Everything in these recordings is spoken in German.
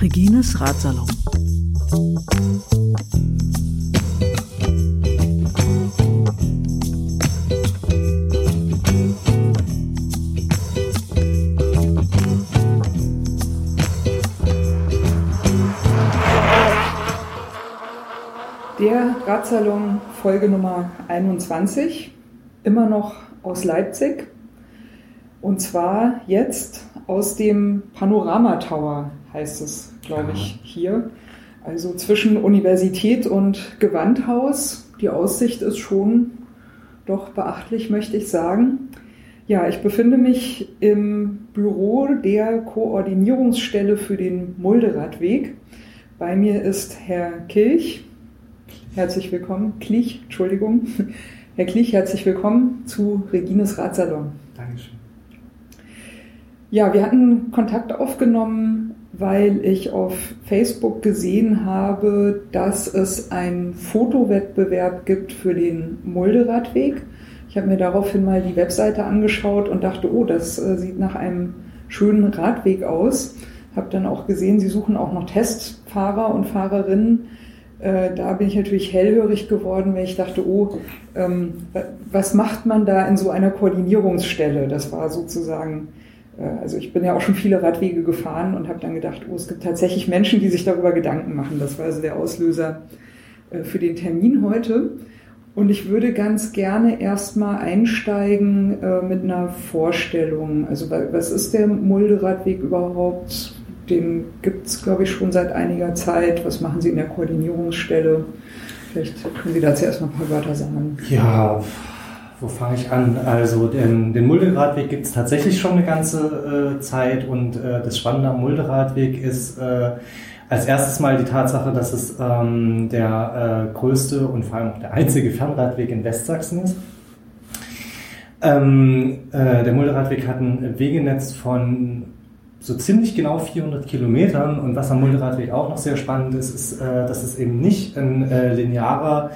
Regines Ratsalon. Der Ratsalon Folge Nummer 21, immer noch aus Leipzig. Und zwar jetzt aus dem Panorama Tower, heißt es, glaube ich, hier. Also zwischen Universität und Gewandhaus. Die Aussicht ist schon doch beachtlich, möchte ich sagen. Ja, ich befinde mich im Büro der Koordinierungsstelle für den Mulderadweg. Bei mir ist Herr Kilch. Herzlich willkommen. Klich, Entschuldigung. Herr Klich, herzlich willkommen zu Regines Ratsalon. Dankeschön. Ja, wir hatten Kontakt aufgenommen, weil ich auf Facebook gesehen habe, dass es einen Fotowettbewerb gibt für den Mulderadweg. Ich habe mir daraufhin mal die Webseite angeschaut und dachte, oh, das äh, sieht nach einem schönen Radweg aus. Habe dann auch gesehen, Sie suchen auch noch Testfahrer und Fahrerinnen äh, da bin ich natürlich hellhörig geworden, weil ich dachte, oh, ähm, was macht man da in so einer Koordinierungsstelle? Das war sozusagen, äh, also ich bin ja auch schon viele Radwege gefahren und habe dann gedacht, oh, es gibt tatsächlich Menschen, die sich darüber Gedanken machen. Das war also der Auslöser äh, für den Termin heute. Und ich würde ganz gerne erstmal einsteigen äh, mit einer Vorstellung. Also was ist der Mulderadweg überhaupt? Den gibt es, glaube ich, schon seit einiger Zeit. Was machen Sie in der Koordinierungsstelle? Vielleicht können Sie dazu erstmal ein paar Wörter sagen. Ja, wo fange ich an? Also den, den Mulderadweg gibt es tatsächlich schon eine ganze äh, Zeit und äh, das Spannende am Mulderadweg ist äh, als erstes mal die Tatsache, dass es ähm, der äh, größte und vor allem auch der einzige Fernradweg in Westsachsen ist. Ähm, äh, der Mulderadweg hat ein Wegenetz von so ziemlich genau 400 Kilometern. Und was am Mulderadweg auch noch sehr spannend ist, ist, äh, dass es eben nicht ein äh, linearer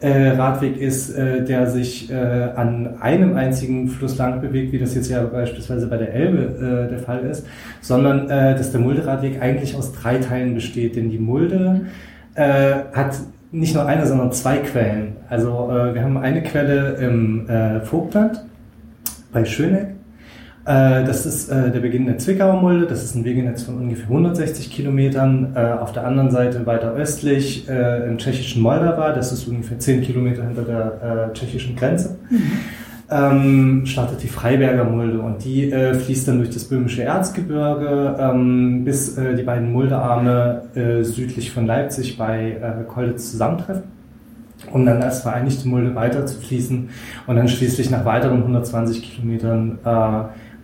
äh, Radweg ist, äh, der sich äh, an einem einzigen Fluss lang bewegt, wie das jetzt ja beispielsweise bei der Elbe äh, der Fall ist, sondern dass der Mulderadweg eigentlich aus drei Teilen besteht. Denn die Mulde hat nicht nur eine, sondern zwei Quellen. Also wir haben eine Quelle im Vogtland bei Schöneck äh, das ist äh, der Beginn der Zwickauer Mulde. Das ist ein Wegenetz von ungefähr 160 Kilometern. Äh, auf der anderen Seite weiter östlich im tschechischen Moldava. Das ist ungefähr 10 Kilometer hinter der tschechischen Grenze. Mhm. Ähm, startet die Freiberger Mulde und die äh, fließt dann durch das böhmische Erzgebirge ähm, bis äh, die beiden Muldearme äh, südlich von Leipzig bei äh, Kolditz zusammentreffen um dann als vereinigte Mulde weiter zu fließen und dann schließlich nach weiteren 120 Kilometern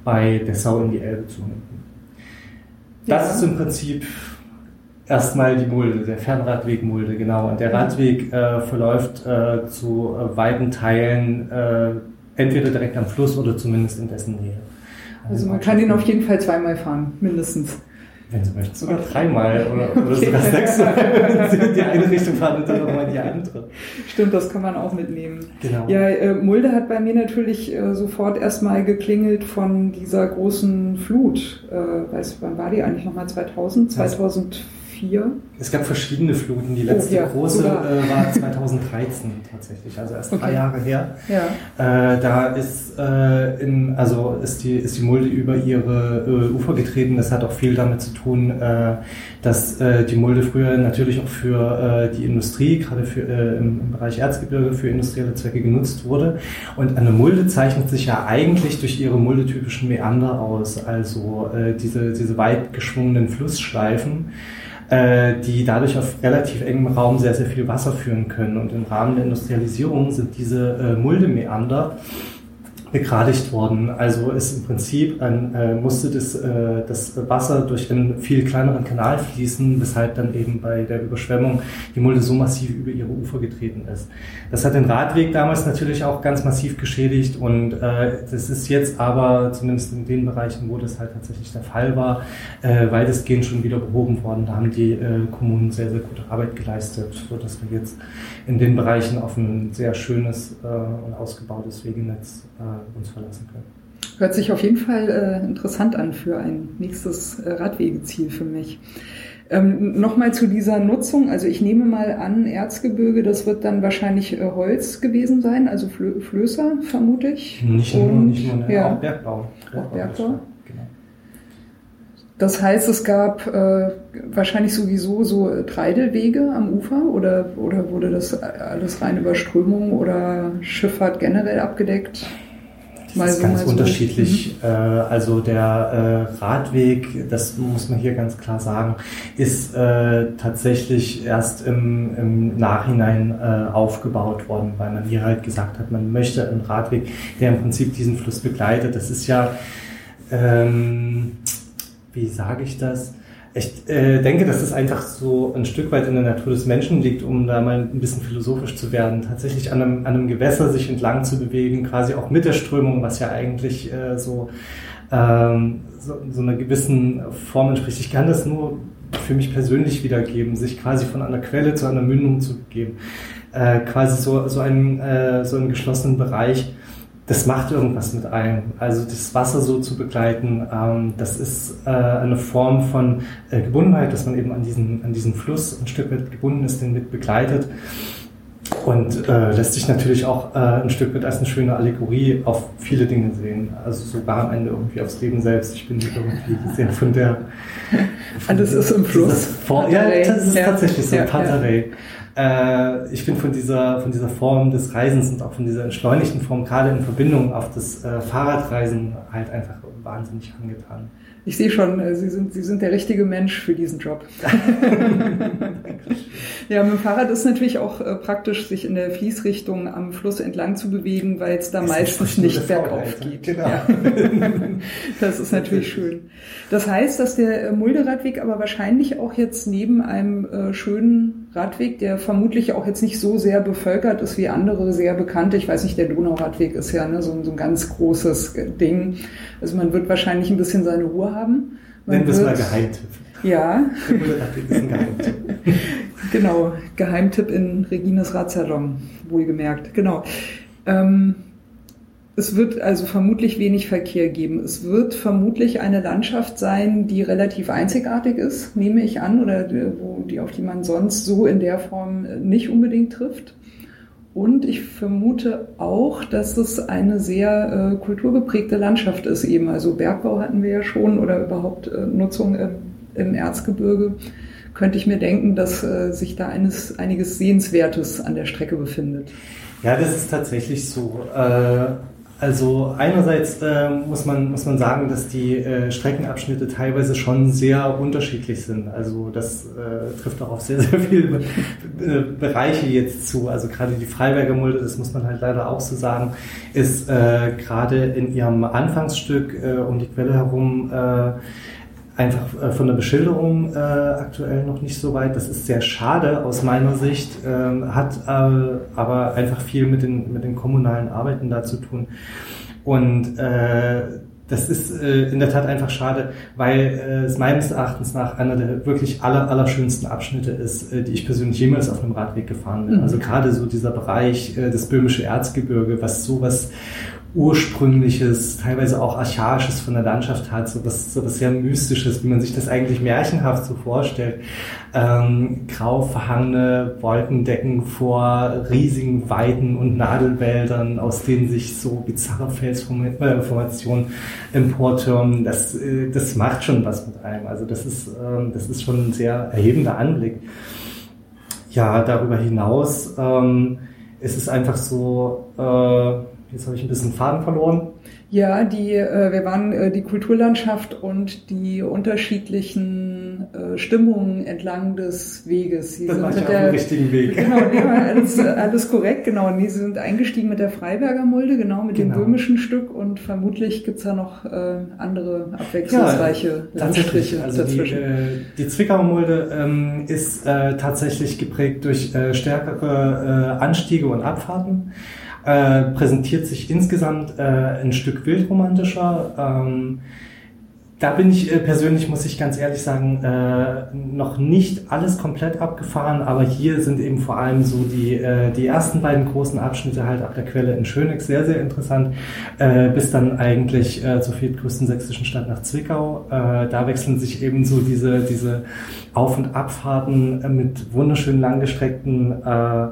bei Dessau in die Elbe zu münden. Das ja. ist im Prinzip erstmal die Mulde, der Fernradweg Mulde, genau. Und der Radweg äh, verläuft äh, zu äh, weiten Teilen äh, entweder direkt am Fluss oder zumindest in dessen Nähe. Also, also man kann ihn auf jeden Fall zweimal fahren, mindestens. Wenn Sie möchten, sogar dreimal oder, oder okay. sogar sechsmal. Wenn Sie in die eine Richtung fahren und dann nochmal in die andere. Stimmt, das kann man auch mitnehmen. Genau. Ja, äh, Mulde hat bei mir natürlich äh, sofort erstmal geklingelt von dieser großen Flut. Äh, weiß, wann war die eigentlich nochmal? 2000? 2004? 2004. Es gab verschiedene Fluten. Die letzte oh, ja, große äh, war 2013 tatsächlich, also erst okay. drei Jahre her. Ja. Äh, da ist, äh, in, also ist, die, ist die Mulde über ihre äh, Ufer getreten. Das hat auch viel damit zu tun, äh, dass äh, die Mulde früher natürlich auch für die Industrie, gerade für, im, im, Bereich Erzgebirge, für industrielle Zwecke genutzt wurde. Und eine Mulde zeichnet sich ja eigentlich durch ihre muldetypischen Meander aus, also diese, diese weit geschwungenen Flussschleifen die dadurch auf relativ engem Raum sehr, sehr viel Wasser führen können. Und im Rahmen der Industrialisierung sind diese äh, Muldemeander begradigt worden. Also ist im Prinzip ein, äh, musste das, äh, das Wasser durch einen viel kleineren Kanal fließen, weshalb dann eben bei der Überschwemmung die Mulde so massiv über ihre Ufer getreten ist. Das hat den Radweg damals natürlich auch ganz massiv geschädigt und äh, das ist jetzt aber zumindest in den Bereichen, wo das halt tatsächlich der Fall war, äh, weitestgehend schon wieder behoben worden. Da haben die äh, Kommunen sehr, sehr gute Arbeit geleistet, sodass wir jetzt in den Bereichen auf ein sehr schönes äh, und ausgebautes Wegenetz äh, uns verlassen können. Hört sich auf jeden Fall äh, interessant an für ein nächstes äh, Radwegeziel für mich. Ähm, Nochmal zu dieser Nutzung. Also ich nehme mal an, Erzgebirge, das wird dann wahrscheinlich äh, Holz gewesen sein, also Flö Flößer vermute ich. Nicht nur, Und, nicht nur ne, ja, auch Bergbau. Auch Bergbau. Das heißt, es gab äh, wahrscheinlich sowieso so Treidelwege am Ufer oder, oder wurde das alles rein über Strömung oder Schifffahrt generell abgedeckt? Das ist ganz so. unterschiedlich. Mhm. Äh, also der äh, Radweg, das muss man hier ganz klar sagen, ist äh, tatsächlich erst im, im Nachhinein äh, aufgebaut worden, weil man hier halt gesagt hat, man möchte einen Radweg, der im Prinzip diesen Fluss begleitet. Das ist ja, ähm, wie sage ich das? Ich äh, denke, dass es einfach so ein Stück weit in der Natur des Menschen liegt, um da mal ein bisschen philosophisch zu werden, tatsächlich an einem, an einem Gewässer sich entlang zu bewegen, quasi auch mit der Strömung, was ja eigentlich äh, so, ähm, so, so einer gewissen Form entspricht. Ich kann das nur für mich persönlich wiedergeben, sich quasi von einer Quelle zu einer Mündung zu begeben. Äh, quasi so, so, einen, äh, so einen geschlossenen Bereich das macht irgendwas mit einem. Also das Wasser so zu begleiten, ähm, das ist äh, eine Form von äh, Gebundenheit, dass man eben an diesen, an diesen Fluss ein Stück weit gebunden ist, den mit begleitet. Und äh, lässt sich natürlich auch äh, ein Stück weit als eine schöne Allegorie auf viele Dinge sehen. Also sogar am Ende irgendwie aufs Leben selbst. Ich bin irgendwie sehr von der... Von Alles ist im Fluss. Vor, ja, das ist ja. tatsächlich so, ja, Pantarei. Ja. Äh, ich bin von dieser, von dieser Form des Reisens und auch von dieser entschleunigten Form, gerade in Verbindung auf das äh, Fahrradreisen, halt einfach wahnsinnig angetan. Ich sehe schon, äh, Sie sind, Sie sind der richtige Mensch für diesen Job. ja, mit dem Fahrrad ist natürlich auch äh, praktisch, sich in der Fließrichtung am Fluss entlang zu bewegen, weil es da das meistens nicht bergauf geht. Genau. Ja. das ist natürlich schön. Das heißt, dass der äh, Mulderadweg aber wahrscheinlich auch jetzt neben einem schönen Radweg, der vermutlich auch jetzt nicht so sehr bevölkert ist wie andere sehr bekannte, ich weiß nicht, der Donauradweg ist ja ne, so, so ein ganz großes Ding. Also man wird wahrscheinlich ein bisschen seine Ruhe haben. Man Nennen wir es mal Geheimtipp. Ja. genau, Geheimtipp in Regines Radsalon, wohlgemerkt. Genau. Ähm, es wird also vermutlich wenig Verkehr geben. Es wird vermutlich eine Landschaft sein, die relativ einzigartig ist, nehme ich an, oder wo, die, auf die man sonst so in der Form nicht unbedingt trifft. Und ich vermute auch, dass es eine sehr äh, kulturgeprägte Landschaft ist eben. Also Bergbau hatten wir ja schon oder überhaupt äh, Nutzung im, im, Erzgebirge. Könnte ich mir denken, dass äh, sich da eines, einiges Sehenswertes an der Strecke befindet. Ja, das ist tatsächlich so. Also einerseits äh, muss, man, muss man sagen, dass die äh, Streckenabschnitte teilweise schon sehr unterschiedlich sind. Also das äh, trifft auch auf sehr, sehr viele äh, Bereiche jetzt zu. Also gerade die Freiberger Mulde, das muss man halt leider auch so sagen, ist äh, gerade in ihrem Anfangsstück äh, um die Quelle herum äh, einfach äh, von der Beschilderung äh, aktuell noch nicht so weit. Das ist sehr schade aus meiner Sicht, ähm, hat äh, aber einfach viel mit den, mit den kommunalen Arbeiten da zu tun. Und äh, das ist äh, in der Tat einfach schade, weil äh, es meines Erachtens nach einer der wirklich aller, allerschönsten Abschnitte ist, äh, die ich persönlich jemals auf einem Radweg gefahren bin. Mhm. Also gerade so dieser Bereich, äh, das böhmische Erzgebirge, was sowas ursprüngliches, teilweise auch archaisches von der Landschaft hat, so was, so was sehr mystisches, wie man sich das eigentlich märchenhaft so vorstellt. Ähm, grau verhangene Wolkendecken vor riesigen Weiden und Nadelwäldern, aus denen sich so bizarre Felsformationen emportürmen. Das, äh, das macht schon was mit einem. Also das ist, ähm, das ist schon ein sehr erhebender Anblick. Ja, darüber hinaus ähm, ist es einfach so, äh, Jetzt habe ich ein bisschen Faden verloren. Ja, die, äh, wir waren äh, die Kulturlandschaft und die unterschiedlichen äh, Stimmung entlang des Weges. Sie das sind mit der, richtigen Weg. Genau, nee, alles, alles korrekt, genau. Nee, Sie sind eingestiegen mit der Freiberger Mulde, genau, mit genau. dem böhmischen Stück und vermutlich gibt's da noch äh, andere abwechslungsreiche ja, Landstriche also dazwischen. Die, äh, die Zwickauer Mulde ähm, ist äh, tatsächlich geprägt durch äh, stärkere äh, Anstiege und Abfahrten. Äh, präsentiert sich insgesamt äh, ein Stück wildromantischer. Ähm, da bin ich äh, persönlich, muss ich ganz ehrlich sagen, äh, noch nicht alles komplett abgefahren, aber hier sind eben vor allem so die, äh, die ersten beiden großen Abschnitte halt ab der Quelle in Schönex sehr, sehr interessant, äh, bis dann eigentlich äh, zur viertgrößten sächsischen Stadt nach Zwickau. Äh, da wechseln sich eben so diese, diese Auf- und Abfahrten mit wunderschön langgestreckten äh,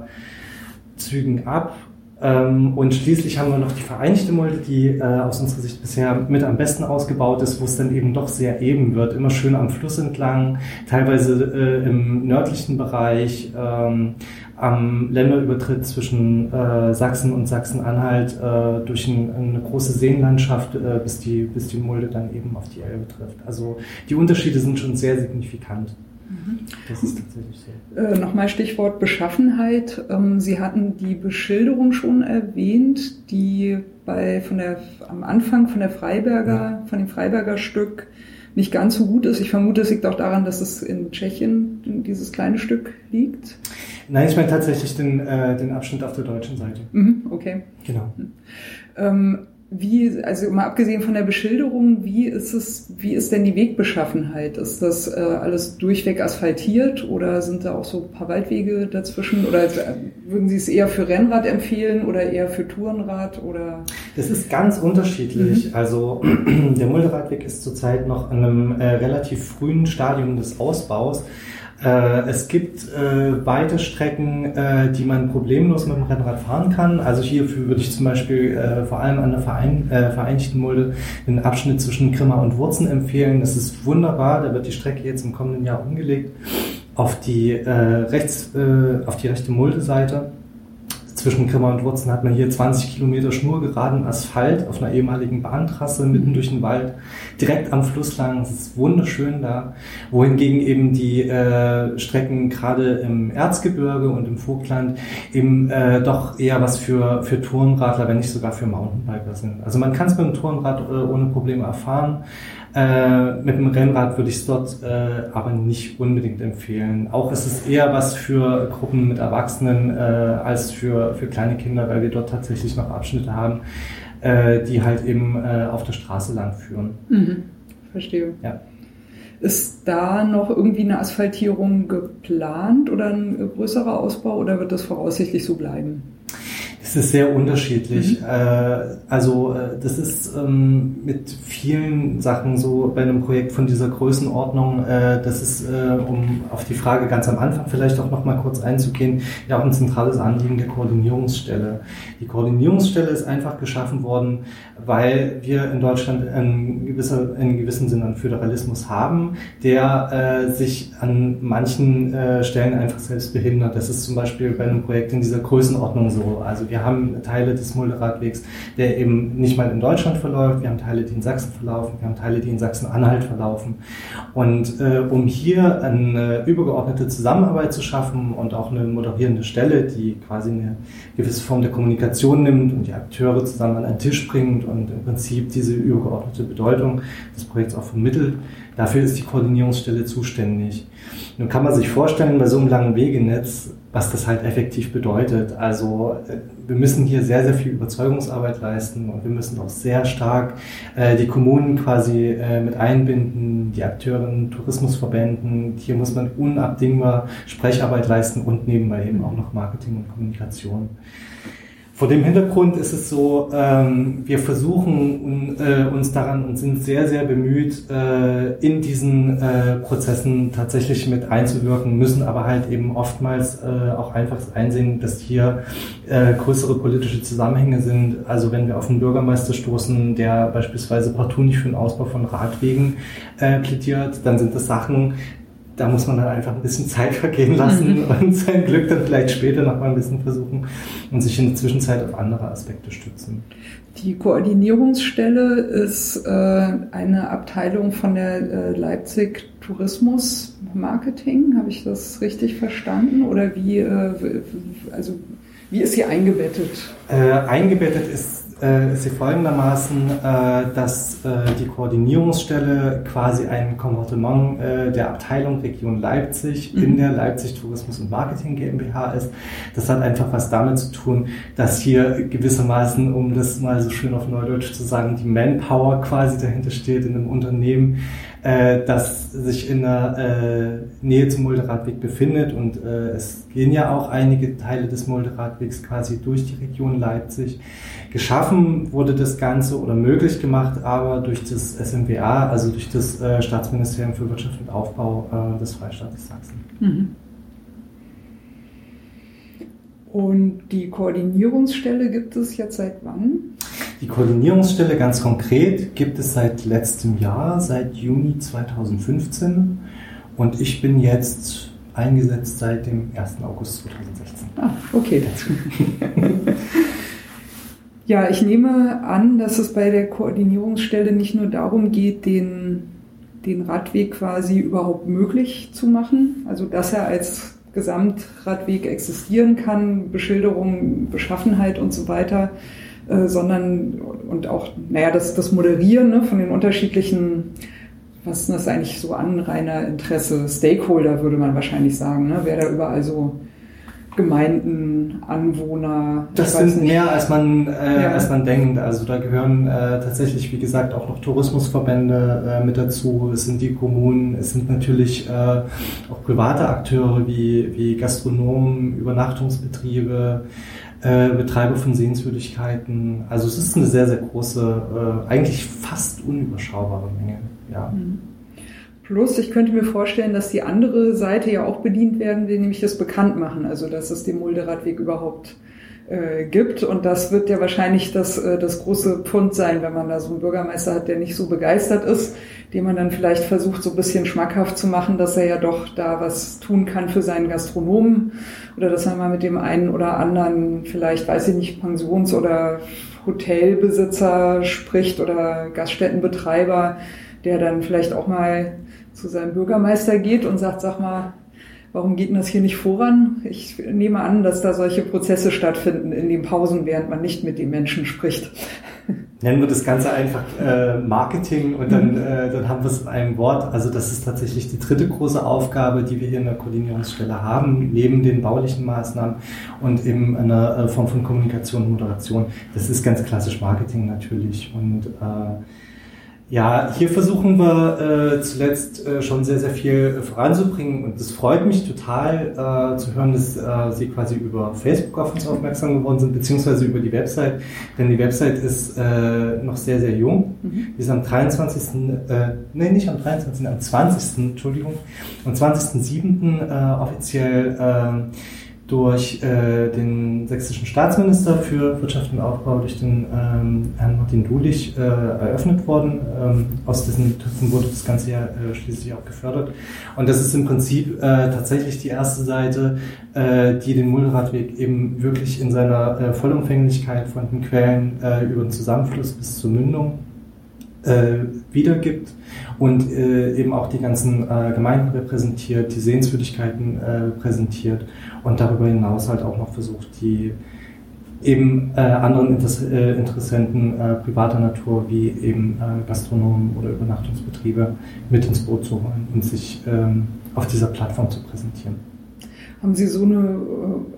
Zügen ab und schließlich haben wir noch die Vereinigte Mulde, die äh, aus unserer Sicht bisher mit am besten ausgebaut ist, wo es dann eben doch sehr eben wird, immer schön am Fluss entlang, teilweise äh, im nördlichen Bereich, ähm, am Länderübertritt zwischen äh, Sachsen und Sachsen-Anhalt durch ein, eine große Seenlandschaft, bis, die, bis die Mulde dann eben auf die Elbe trifft. Also die Unterschiede sind schon sehr signifikant. Das ist tatsächlich so. Äh, Nochmal Stichwort Beschaffenheit. Ähm, Sie hatten die Beschilderung schon erwähnt, die bei, von der, am Anfang von der Freiberger, ja. von dem Freiberger Stück nicht ganz so gut ist. Ich vermute, es liegt auch daran, dass es in Tschechien dieses kleine Stück liegt. Nein, ich meine tatsächlich den, äh, den Abschnitt auf der deutschen Seite. Mhm, okay. Genau. Ähm, wie, also mal abgesehen von der Beschilderung, wie ist es, wie ist denn die Wegbeschaffenheit? Ist das äh, alles durchweg asphaltiert oder sind da auch so ein paar Waldwege dazwischen? Oder äh, würden Sie es eher für Rennrad empfehlen oder eher für Tourenrad oder? Das ist ganz unterschiedlich. Mhm. Also der Mulderadweg ist zurzeit noch in einem äh, relativ frühen Stadium des Ausbaus. Äh, es gibt äh, weite Strecken, äh, die man problemlos mit dem Rennrad fahren kann. Also hierfür würde ich zum Beispiel äh, vor allem an der Verein, äh, Vereinigten Mulde den Abschnitt zwischen Grimma und Wurzen empfehlen. Das ist wunderbar. Da wird die Strecke jetzt im kommenden Jahr umgelegt auf die äh, rechts, auf die rechte Mulde-Seite zwischen Grimma und Wurzen hat man hier 20 Kilometer schnurgeraden Asphalt auf einer ehemaligen Bahntrasse mitten durch den Wald, direkt am Fluss lang. Es ist wunderschön da. Wohingegen eben die äh, Strecken gerade im Erzgebirge und im Vogtland eben äh, doch eher was für, für Tourenradler, wenn nicht sogar für Mountainbiker sind. Also man kann es mit dem Tourenrad äh, ohne Probleme erfahren. Äh, mit dem Rennrad würde ich es dort äh, aber nicht unbedingt empfehlen. Auch ist es eher was für Gruppen mit Erwachsenen äh, als für, für kleine Kinder, weil wir dort tatsächlich noch Abschnitte haben, äh, die halt eben äh, auf der Straße lang führen. Mhm. Verstehe. Ja. Ist da noch irgendwie eine Asphaltierung geplant oder ein größerer Ausbau oder wird das voraussichtlich so bleiben? Es ist sehr unterschiedlich. Mhm. Äh, also äh, das ist ähm, mit vielen Sachen so bei einem Projekt von dieser Größenordnung, äh, das ist, um auf die Frage ganz am Anfang vielleicht auch noch mal kurz einzugehen, ja auch ein zentrales Anliegen der Koordinierungsstelle. Die Koordinierungsstelle ist einfach geschaffen worden, weil wir in Deutschland einen, gewisser, in gewissem Sinne einen Föderalismus haben, der sich an manchen Stellen einfach selbst behindert. Das ist zum Beispiel bei einem Projekt in dieser Größenordnung so. Also wir haben Teile des Mulderadwegs, der eben nicht mal in Deutschland verläuft. Wir haben Teile, die in Sachsen verlaufen. Wir haben Teile, die in Sachsen-Anhalt verlaufen. Und äh, um hier eine übergeordnete Zusammenarbeit zu schaffen und auch eine moderierende Stelle, die quasi eine gewisse Form der Kommunikation nimmt und die Akteure zusammen an einen Tisch bringt und im Prinzip diese übergeordnete Bedeutung des Projekts auch vermittelt, dafür ist die Koordinierungsstelle zuständig. Nun kann man sich vorstellen, bei so einem langen Wegenetz, was das halt effektiv bedeutet. Also äh, wir müssen hier sehr, sehr viel Überzeugungsarbeit leisten und wir müssen auch sehr stark äh, die Kommunen quasi äh, mit einbinden, die Akteure in Tourismusverbänden. Hier muss man unabdingbar Sprecharbeit leisten und nebenbei eben auch noch Marketing und Kommunikation. Vor dem Hintergrund ist es so, ähm, wir versuchen äh, uns daran und sind sehr, sehr bemüht, äh, in diesen äh, Prozessen tatsächlich mit einzuwirken, müssen aber halt eben oftmals äh, auch einfach einsehen, dass hier äh, größere politische Zusammenhänge sind. Also wenn wir auf einen Bürgermeister stoßen, der beispielsweise partout nicht für den Ausbau von Radwegen äh, plädiert, dann sind das Sachen, da muss man dann einfach ein bisschen Zeit vergehen lassen mhm. und sein Glück dann vielleicht später noch mal ein bisschen versuchen und sich in der Zwischenzeit auf andere Aspekte stützen. Die Koordinierungsstelle ist äh, eine Abteilung von der äh, Leipzig Tourismus Marketing. Habe ich das richtig verstanden? Oder wie, äh, also, wie ist sie eingebettet? Äh, eingebettet ist äh, ist sie folgendermaßen, äh, dass äh, die Koordinierungsstelle quasi ein Komportement äh, der Abteilung Region Leipzig mhm. in der Leipzig Tourismus und Marketing GmbH ist. Das hat einfach was damit zu tun, dass hier gewissermaßen, um das mal so schön auf Neudeutsch zu sagen, die Manpower quasi dahinter steht in einem Unternehmen, äh, das sich in der äh, Nähe zum Mulderadweg befindet und äh, es gehen ja auch einige Teile des Mulderadwegs quasi durch die Region Leipzig. Geschaffen wurde das Ganze oder möglich gemacht, aber durch das SMWA, also durch das äh, Staatsministerium für Wirtschaft und Aufbau äh, des Freistaates Sachsen. Mhm. Und die Koordinierungsstelle gibt es jetzt seit wann? Die Koordinierungsstelle ganz konkret gibt es seit letztem Jahr, seit Juni 2015. Und ich bin jetzt eingesetzt seit dem 1. August 2016. Ah, okay. ja, ich nehme an, dass es bei der Koordinierungsstelle nicht nur darum geht, den, den Radweg quasi überhaupt möglich zu machen, also dass er als Gesamtradweg existieren kann, Beschilderung, Beschaffenheit und so weiter, äh, sondern und auch, naja, das, das Moderieren ne, von den unterschiedlichen, was ist das eigentlich so an, reiner Interesse, Stakeholder würde man wahrscheinlich sagen, ne, wer da überall so Gemeinden, Anwohner. Das sind nicht. mehr, als man, äh, ja. als man denkt. Also da gehören äh, tatsächlich, wie gesagt, auch noch Tourismusverbände äh, mit dazu. Es sind die Kommunen, es sind natürlich äh, auch private Akteure wie, wie Gastronomen, Übernachtungsbetriebe, äh, Betreiber von Sehenswürdigkeiten. Also es ist eine sehr, sehr große, äh, eigentlich fast unüberschaubare Menge. Ja. Mhm. Plus, ich könnte mir vorstellen, dass die andere Seite ja auch bedient werden will, nämlich das Bekanntmachen, also dass es den Mulderadweg überhaupt äh, gibt. Und das wird ja wahrscheinlich das, äh, das große Pfund sein, wenn man da so einen Bürgermeister hat, der nicht so begeistert ist, dem man dann vielleicht versucht, so ein bisschen schmackhaft zu machen, dass er ja doch da was tun kann für seinen Gastronomen oder dass man mal mit dem einen oder anderen vielleicht, weiß ich nicht, Pensions- oder Hotelbesitzer spricht oder Gaststättenbetreiber, der dann vielleicht auch mal zu seinem Bürgermeister geht und sagt, sag mal, warum geht denn das hier nicht voran? Ich nehme an, dass da solche Prozesse stattfinden in den Pausen, während man nicht mit den Menschen spricht. Nennen wir das Ganze einfach äh, Marketing und dann, mhm. äh, dann haben wir es in einem Wort. Also das ist tatsächlich die dritte große Aufgabe, die wir hier in der Koordinierungsstelle haben, neben den baulichen Maßnahmen und eben einer äh, Form von Kommunikation und Moderation. Das ist ganz klassisch Marketing natürlich und äh, ja, hier versuchen wir äh, zuletzt äh, schon sehr, sehr viel voranzubringen und es freut mich total äh, zu hören, dass äh, Sie quasi über Facebook auf uns aufmerksam geworden sind, beziehungsweise über die Website, denn die Website ist äh, noch sehr, sehr jung. Mhm. Die ist am 23., äh, nee, nicht am 23., am 20., Entschuldigung, am 20.07. Äh, offiziell äh, durch äh, den sächsischen Staatsminister für Wirtschaft und Aufbau, durch den ähm, Herrn Martin Dulich, äh, eröffnet worden. Ähm, aus dessen Töpfen wurde das Ganze ja äh, schließlich auch gefördert. Und das ist im Prinzip äh, tatsächlich die erste Seite, äh, die den Mulderadweg eben wirklich in seiner äh, Vollumfänglichkeit von den Quellen über den Zusammenfluss bis zur Mündung wiedergibt und äh, eben auch die ganzen äh, Gemeinden repräsentiert, die Sehenswürdigkeiten äh, präsentiert und darüber hinaus halt auch noch versucht, die eben äh, anderen Inter äh, Interessenten äh, privater Natur wie eben Gastronomen oder Übernachtungsbetriebe mit ins Boot zu holen und sich ähm, auf dieser Plattform zu präsentieren. Haben Sie so eine,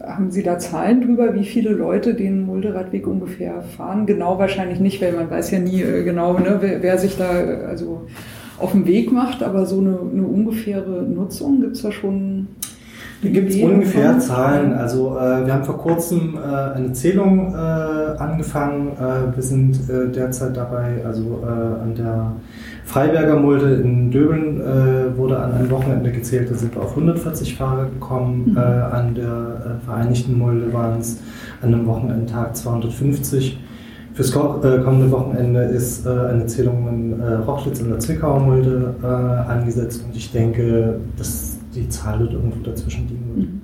haben Sie da Zahlen drüber, wie viele Leute den Mulderadweg ungefähr fahren? Genau wahrscheinlich nicht, weil man weiß ja nie genau, ne, wer, wer sich da also auf den Weg macht, aber so eine, eine ungefähre Nutzung gibt es da schon da gibt es ungefähr Zahlen. Also äh, wir haben vor kurzem äh, eine Zählung äh, angefangen. Äh, wir sind äh, derzeit dabei, also äh, an der Freiberger Mulde in Döbeln wurde an einem Wochenende gezählt, da sind wir auf 140 Fahrer gekommen. Mhm. an der Vereinigten Mulde waren es an einem Wochenendtag 250. Fürs kommende Wochenende ist eine Zählung in Rochlitz in der Zwickauer Mulde angesetzt und ich denke, dass die Zahl dort irgendwo dazwischen liegen wird. Mhm.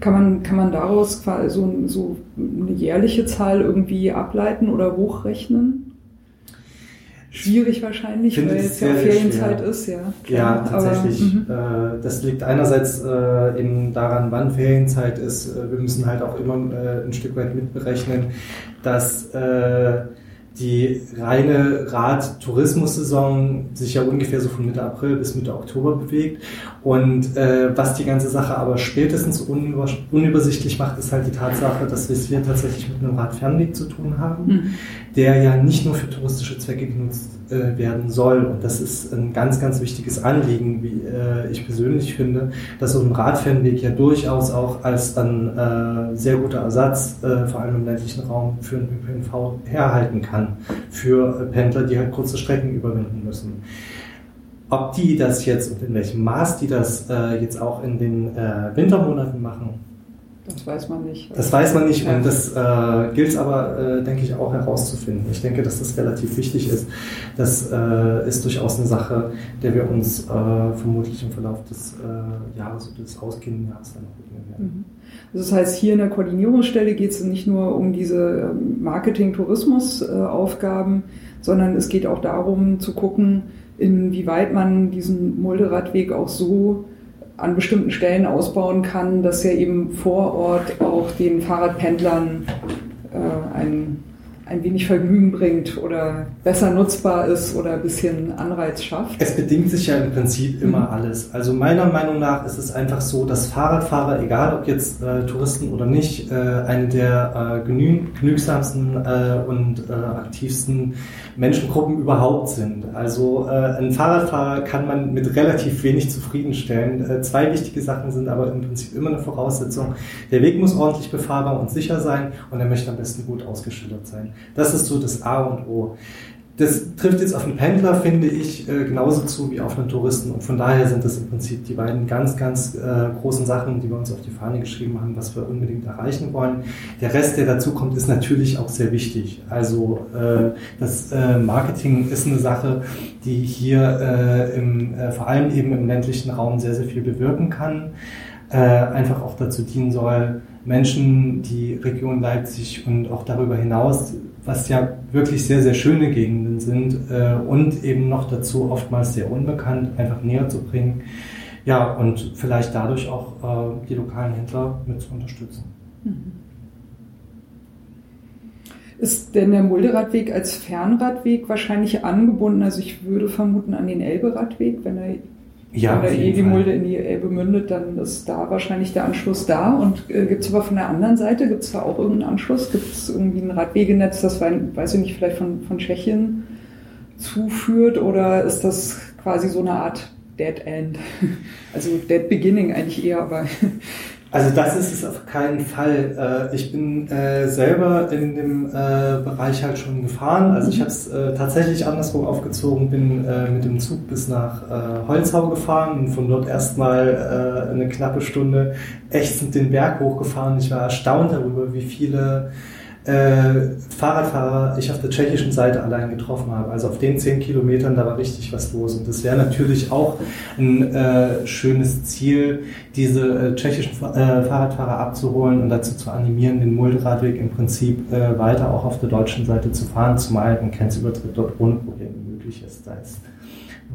Kann man, kann man daraus so, so eine jährliche Zahl irgendwie ableiten oder hochrechnen? Schwierig wahrscheinlich, weil es ja Ferienzeit schwer. ist, ja. Ja, tatsächlich. Aber, mhm. das liegt einerseits äh, eben daran, wann Ferienzeit ist. Äh, wir müssen halt auch immer äh, ein Stück weit mitberechnen, dass äh, die reine Rad-Tourismus-Saison sich ja ungefähr so von Mitte April bis Mitte Oktober bewegt. Und äh, was die ganze Sache aber spätestens unüber unübersichtlich macht, ist halt die Tatsache, dass wir es hier tatsächlich mit einem Radfernweg zu tun haben, mhm. Der ja nicht nur für touristische Zwecke genutzt äh, werden soll. Und das ist ein ganz, ganz wichtiges Anliegen, wie äh, ich persönlich finde, dass so ein Radfernweg ja durchaus auch als ein äh, sehr guter Ersatz, äh, vor allem im ländlichen Raum, für den ÖPNV herhalten kann. Für Pendler, die halt kurze Strecken überwinden müssen. Ob die das jetzt und in welchem Maß die das äh, jetzt auch in den äh, Wintermonaten machen, das weiß man nicht. Das weiß man nicht und das äh, gilt es aber, äh, denke ich, auch herauszufinden. Ich denke, dass das relativ wichtig ist. Das äh, ist durchaus eine Sache, der wir uns äh, vermutlich im Verlauf des äh, Jahres oder des ausgehenden Jahres dann noch widmen werden. Mhm. Also das heißt, hier in der Koordinierungsstelle geht es nicht nur um diese ähm, Marketing-Tourismus-Aufgaben, sondern es geht auch darum zu gucken, inwieweit man diesen Mulderadweg auch so an bestimmten Stellen ausbauen kann, dass er eben vor Ort auch den Fahrradpendlern äh, ein ein wenig Vergnügen bringt oder besser nutzbar ist oder ein bisschen Anreiz schafft? Es bedingt sich ja im Prinzip immer mhm. alles. Also meiner Meinung nach ist es einfach so, dass Fahrradfahrer, egal ob jetzt äh, Touristen oder nicht, äh, eine der äh, genü genügsamsten äh, und äh, aktivsten Menschengruppen überhaupt sind. Also äh, ein Fahrradfahrer kann man mit relativ wenig zufriedenstellen. zwei wichtige Sachen sind aber im Prinzip immer eine Voraussetzung. Der Weg muss ordentlich befahrbar und sicher sein und er möchte am besten gut ausgeschildert sein. Das ist so das A und O. Das trifft jetzt auf einen Pendler, finde ich, äh, genauso zu wie auf einen Touristen. Und von daher sind das im Prinzip die beiden ganz, ganz äh, großen Sachen, die wir uns auf die Fahne geschrieben haben, was wir unbedingt erreichen wollen. Der Rest, der dazu kommt, ist natürlich auch sehr wichtig. Also äh, das Marketing ist eine Sache, die hier im, vor allem eben im ländlichen Raum sehr, sehr viel bewirken kann. einfach auch dazu dienen soll, Menschen, die Region Leipzig und auch darüber hinaus, was ja wirklich sehr, sehr schöne Gegenden sind äh, und eben noch dazu oftmals sehr unbekannt, einfach näher zu bringen. Ja, und vielleicht dadurch auch äh, die lokalen Händler mit zu unterstützen. Mhm. Ist denn der Mulderadweg als Fernradweg wahrscheinlich angebunden? Also ich würde vermuten an den Elberadweg, wenn er ja, oder eh die Mulde in die Elbe mündet, dann ist da wahrscheinlich der Anschluss da. Und äh, gibt es aber von der anderen Seite, gibt es da auch irgendeinen Anschluss? Gibt es irgendwie ein Radwegenetz, das, weiß ich nicht, vielleicht von, von Tschechien zuführt? Oder ist das quasi so eine Art Dead End? Also Dead Beginning eigentlich eher, aber also das ist es auf keinen Fall. Äh, ich bin äh, selber in dem äh, Bereich halt schon gefahren. Also ich mhm. habe es tatsächlich anderswo aufgezogen, bin mit dem Zug bis nach Holzhau gefahren und von dort erstmal eine knappe Stunde ächzend den Berg hochgefahren. Ich war erstaunt darüber, wie viele äh, Fahrradfahrer ich auf der tschechischen Seite allein getroffen habe. Also auf den zehn Kilometern, da war richtig was los. Und das wäre natürlich auch ein äh, schönes Ziel, diese äh, tschechischen äh, Fahrradfahrer abzuholen und dazu zu animieren, den Mulderadweg im Prinzip äh, weiter auch auf der deutschen Seite zu fahren, zumal ein Grenzübertritt dort ohne Probleme möglich ist. Da ist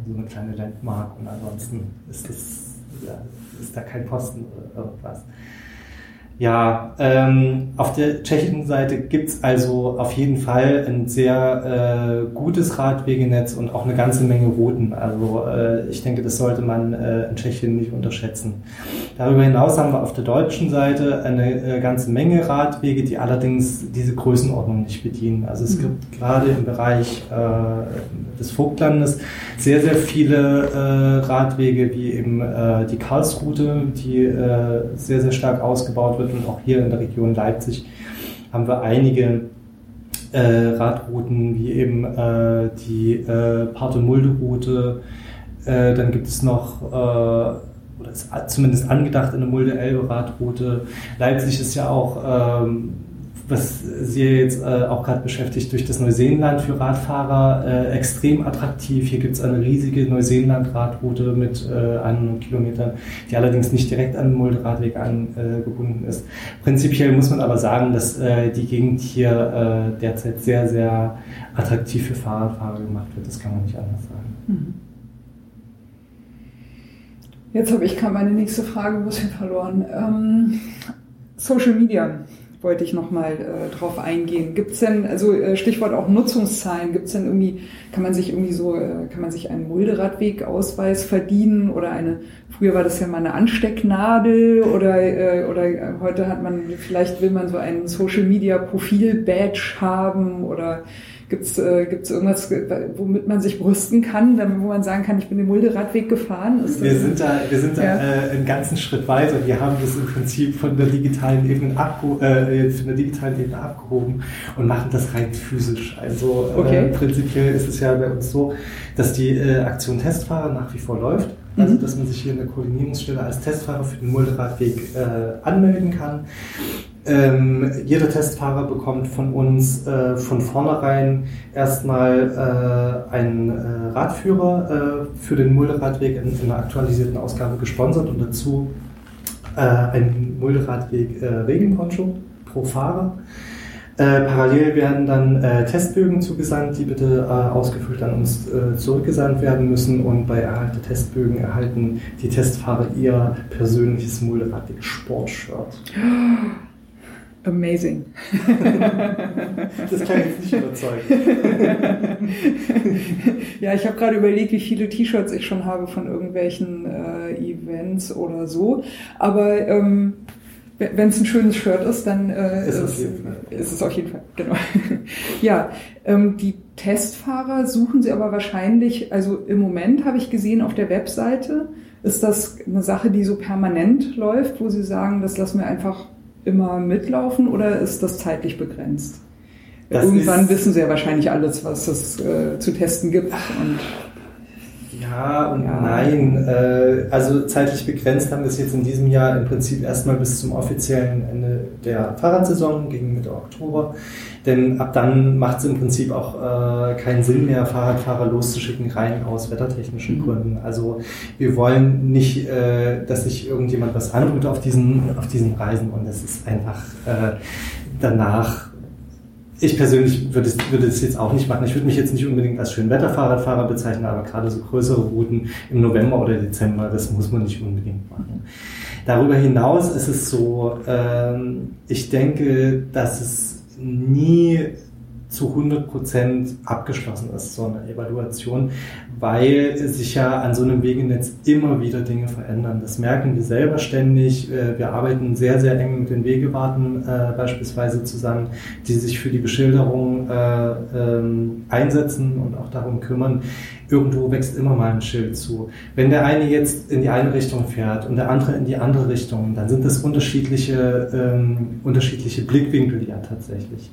so eine kleine Landmark und ansonsten ist, das, ja, ist da kein Posten oder irgendwas. Ja, ähm, auf der tschechischen Seite gibt's also auf jeden Fall ein sehr äh, gutes Radwegenetz und auch eine ganze Menge Routen. Also äh, ich denke, das sollte man äh, in Tschechien nicht unterschätzen. Darüber hinaus haben wir auf der deutschen Seite eine äh, ganze Menge Radwege, die allerdings diese Größenordnung nicht bedienen. Also es mhm. gibt gerade im Bereich äh, des Vogtlandes sehr, sehr viele äh, Radwege, wie eben äh, die Karlsroute, die äh, sehr, sehr stark ausgebaut wird und auch hier in der Region Leipzig haben wir einige äh, Radrouten, wie eben die äh, Parte-Mulde-Route. Dann gibt es noch, oder ist zumindest angedacht, eine Mulde-Elbe-Radroute. Leipzig ist ja auch ähm, was Sie jetzt äh, auch gerade beschäftigt, durch das Neuseeland für Radfahrer äh, extrem attraktiv. Hier gibt es eine riesige Neuseeland-Radroute mit äh, 100 Kilometern, die allerdings nicht direkt an den Mulderadweg angebunden ist. Prinzipiell muss man aber sagen, dass äh, die Gegend hier äh, derzeit sehr, sehr attraktiv für Fahrradfahrer gemacht wird. Das kann man nicht anders sagen. Mhm. Jetzt habe ich gerade meine nächste Frage ein bisschen verloren. Ähm, Social Media wollte ich nochmal äh, drauf eingehen. Gibt es denn, also äh, Stichwort auch Nutzungszahlen, gibt es denn irgendwie, kann man sich irgendwie so, äh, kann man sich einen Mulderadwegausweis verdienen oder eine, früher war das ja mal eine Anstecknadel oder, äh, oder äh, heute hat man, vielleicht will man so einen Social Media Profil Badge haben oder Gibt es äh, gibt's irgendwas, womit man sich brüsten kann, wo man sagen kann, ich bin den Mulderadweg gefahren? wir sind da, wir sind da ja. äh, einen ganzen Schritt weiter. Wir haben das im Prinzip von der digitalen Ebene, abge äh, von der digitalen Ebene abgehoben und machen das rein physisch. Also äh, okay. prinzipiell ist es ja bei uns so, dass die äh, Aktion Testfahrer nach wie vor läuft. Also, mhm. dass man sich hier in der Koordinierungsstelle als Testfahrer für den Mulderadweg äh, anmelden kann. Ähm, jeder Testfahrer bekommt von uns äh, von vornherein erstmal äh, einen äh, Radführer äh, für den Mulderadweg in, in, einer aktualisierten Ausgabe gesponsert und dazu äh, einen Mulderadweg äh, Regenponcho pro Fahrer. parallel werden dann Testbögen zugesandt, die bitte ausgefüllt an uns zurückgesandt werden müssen und bei Erhalt der Testbögen erhalten die Testfahrer ihr persönliches Mulderadweg Sportshirt. Amazing. das kann ich jetzt nicht überzeugen. ja, ich habe gerade überlegt, wie viele T-Shirts ich schon habe von irgendwelchen äh, Events oder so. Aber ähm, wenn es ein schönes Shirt ist, dann äh, ist, es, ist, es auf jeden Fall. Genau. ja, ähm, die Testfahrer suchen sie aber wahrscheinlich, also im Moment habe ich gesehen auf der Webseite, ist das eine Sache, die so permanent läuft, wo sie sagen, das lassen wir einfach immer mitlaufen oder ist das zeitlich begrenzt? Das Irgendwann wissen Sie ja wahrscheinlich alles, was es äh, zu testen gibt. Und ja und ja. nein. Äh, also zeitlich begrenzt haben wir es jetzt in diesem Jahr im Prinzip erstmal bis zum offiziellen Ende der Fahrradsaison gegen Mitte Oktober. Denn ab dann macht es im Prinzip auch äh, keinen Sinn mehr, Fahrradfahrer loszuschicken, rein aus wettertechnischen mhm. Gründen. Also wir wollen nicht, äh, dass sich irgendjemand was antut auf diesen, auf diesen Reisen und es ist einfach äh, danach ich persönlich würde es, würde es jetzt auch nicht machen. Ich würde mich jetzt nicht unbedingt als Schönwetterfahrradfahrer bezeichnen, aber gerade so größere Routen im November oder Dezember, das muss man nicht unbedingt machen. Darüber hinaus ist es so, ähm, ich denke, dass es nie zu 100% abgeschlossen ist, so eine Evaluation, weil sich ja an so einem Wegenetz immer wieder Dinge verändern. Das merken wir selber ständig. Äh, wir arbeiten sehr, sehr eng mit den Wegewarten äh, beispielsweise zusammen, die sich für die Beschilderung äh, ähm, einsetzen und auch darum kümmern. Irgendwo wächst immer mal ein Schild zu. Wenn der eine jetzt in die eine Richtung fährt und der andere in die andere Richtung, dann sind das unterschiedliche, ähm, unterschiedliche Blickwinkel ja tatsächlich.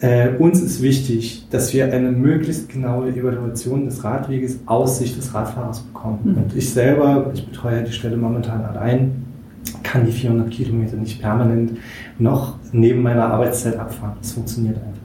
Äh, uns ist wichtig, dass wir eine möglichst genaue Evaluation des Radweges aus Sicht des Radfahrers bekommen. Mhm. Und ich selber, ich betreue die Stelle momentan allein, kann die 400 Kilometer nicht permanent noch neben meiner Arbeitszeit abfahren. Das funktioniert einfach.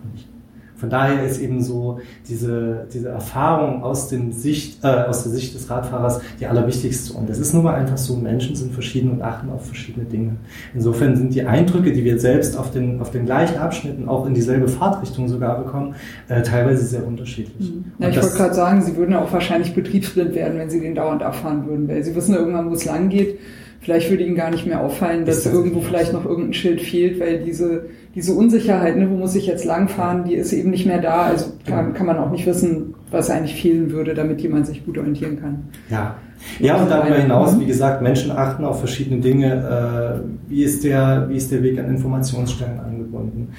Von daher ist eben so diese, diese Erfahrung aus, den Sicht, äh, aus der Sicht des Radfahrers die allerwichtigste. Und es ist nun mal einfach so, Menschen sind verschieden und achten auf verschiedene Dinge. Insofern sind die Eindrücke, die wir selbst auf den, auf den gleichen Abschnitten auch in dieselbe Fahrtrichtung sogar bekommen, äh, teilweise sehr unterschiedlich. Mhm. Ja, ich wollte gerade sagen, Sie würden auch wahrscheinlich betriebsblind werden, wenn Sie den dauernd abfahren würden, weil Sie wissen irgendwann, wo es lang geht. Vielleicht würde Ihnen gar nicht mehr auffallen, dass irgendwo vielleicht noch irgendein Schild fehlt, weil diese diese Unsicherheit, ne, wo muss ich jetzt langfahren, die ist eben nicht mehr da. Also kann, kann man auch nicht wissen, was eigentlich fehlen würde, damit jemand sich gut orientieren kann. Ja. Ja, und darüber hinaus, wie gesagt, Menschen achten auf verschiedene Dinge. Äh, wie, ist der, wie ist der Weg an Informationsstellen angebunden?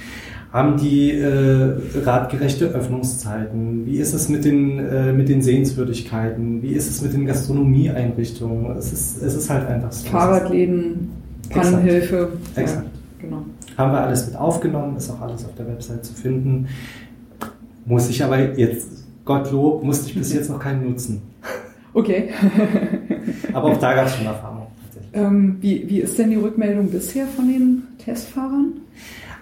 Haben die äh, radgerechte Öffnungszeiten? Wie ist es mit den, äh, mit den Sehenswürdigkeiten? Wie ist es mit den Gastronomieeinrichtungen? Es ist, es ist halt einfach so. Fahrradläden, Pannenhilfe. Exakt. Exakt. Ja, genau. Haben wir alles mit aufgenommen, ist auch alles auf der Website zu finden. Muss ich aber jetzt, Gottlob, musste ich bis jetzt noch keinen nutzen. Okay. aber auch da gab es schon Erfahrung. Ähm, wie, wie ist denn die Rückmeldung bisher von den Testfahrern?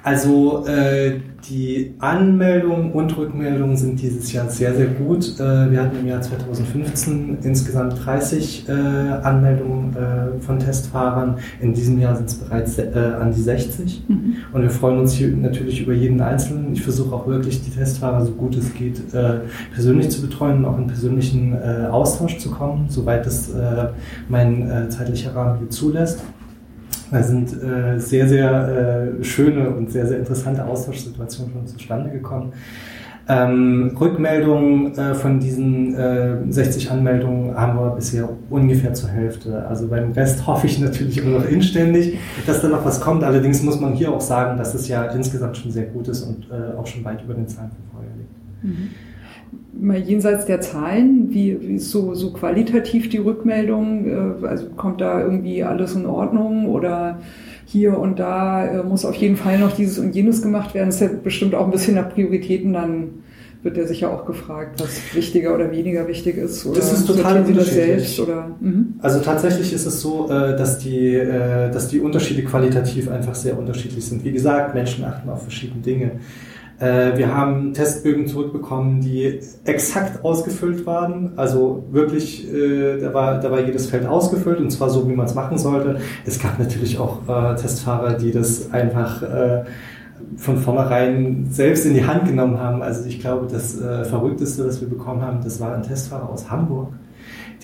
Also äh, die Anmeldungen und Rückmeldungen sind dieses Jahr sehr, sehr gut. Äh, wir hatten im Jahr 2015 insgesamt 30 äh, Anmeldungen äh, von Testfahrern. In diesem Jahr sind es bereits äh, an die 60. Mhm. Und wir freuen uns hier natürlich über jeden Einzelnen. Ich versuche auch wirklich die Testfahrer, so gut es geht, äh, persönlich zu betreuen und auch in persönlichen äh, Austausch zu kommen, soweit es mein zeitlicher Rahmen hier zulässt. Da sind äh, sehr, sehr äh, schöne und sehr, sehr interessante Austauschsituationen schon zustande gekommen. Ähm, Rückmeldungen äh, von diesen äh, 60 Anmeldungen haben wir bisher ungefähr zur Hälfte. Also beim Rest hoffe ich natürlich immer noch inständig, dass da noch was kommt. Allerdings muss man hier auch sagen, dass es ja insgesamt schon sehr gut ist und äh, auch schon weit über den Zahlen von vorher liegt. Mhm mal jenseits der Zahlen, wie, wie ist so, so qualitativ die Rückmeldung? Äh, also kommt da irgendwie alles in Ordnung oder hier und da äh, muss auf jeden Fall noch dieses und jenes gemacht werden? Das ist ja bestimmt auch ein bisschen nach Prioritäten dann wird ja sicher auch gefragt, was wichtiger oder weniger wichtig ist. Oder das ist total unterschiedlich. Oder, mhm. Also tatsächlich ist es so, äh, dass die, dass die Unterschiede qualitativ einfach sehr unterschiedlich sind. Wie gesagt, Menschen achten auf verschiedene Dinge. Äh, wir haben Testbögen zurückbekommen, die exakt ausgefüllt waren. Also wirklich, äh, da, war, da war jedes Feld ausgefüllt und zwar so, wie man es machen sollte. Es gab natürlich auch äh, Testfahrer, die das einfach äh, von vornherein selbst in die Hand genommen haben. Also ich glaube, das äh, Verrückteste, was wir bekommen haben, das war ein Testfahrer aus Hamburg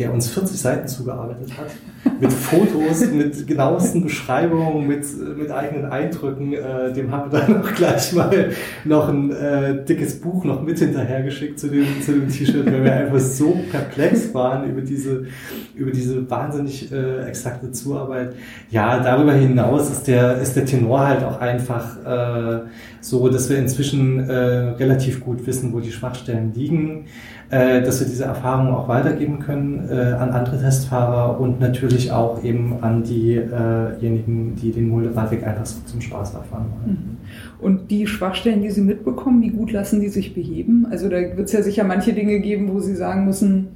der uns 40 Seiten zugearbeitet hat, mit Fotos, mit genauesten Beschreibungen, mit, mit eigenen Eindrücken. Äh, dem haben wir dann auch gleich mal noch ein äh, dickes Buch noch mit hinterhergeschickt zu dem, T-Shirt, weil wir einfach so perplex waren über diese, über diese wahnsinnig äh, exakte Zuarbeit. Ja, darüber hinaus ist der, ist der Tenor halt auch einfach äh, so, dass wir inzwischen äh, relativ gut wissen, wo die Schwachstellen liegen äh, dass wir diese Erfahrung auch weitergeben können äh, an andere Testfahrer und natürlich auch eben an diejenigen, die den Mulderadweg einfach so zum Spaß erfahren wollen. Mhm. Und die Schwachstellen, die Sie mitbekommen, wie gut lassen die sich beheben? Also da wird es ja sicher manche Dinge geben, wo Sie sagen müssen,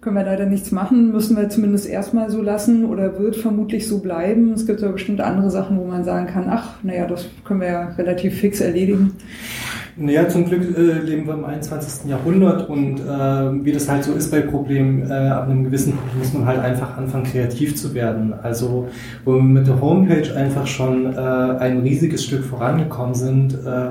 können wir leider nichts machen, müssen wir zumindest erstmal so lassen oder wird vermutlich so bleiben. Es gibt ja bestimmt andere Sachen, wo man sagen kann, ach, naja, das können wir ja relativ fix erledigen. Naja, zum Glück äh, leben wir im 21. Jahrhundert und äh, wie das halt so ist bei Problemen, äh, ab einem gewissen Punkt muss man halt einfach anfangen, kreativ zu werden. Also, wo wir mit der Homepage einfach schon äh, ein riesiges Stück vorangekommen sind, äh,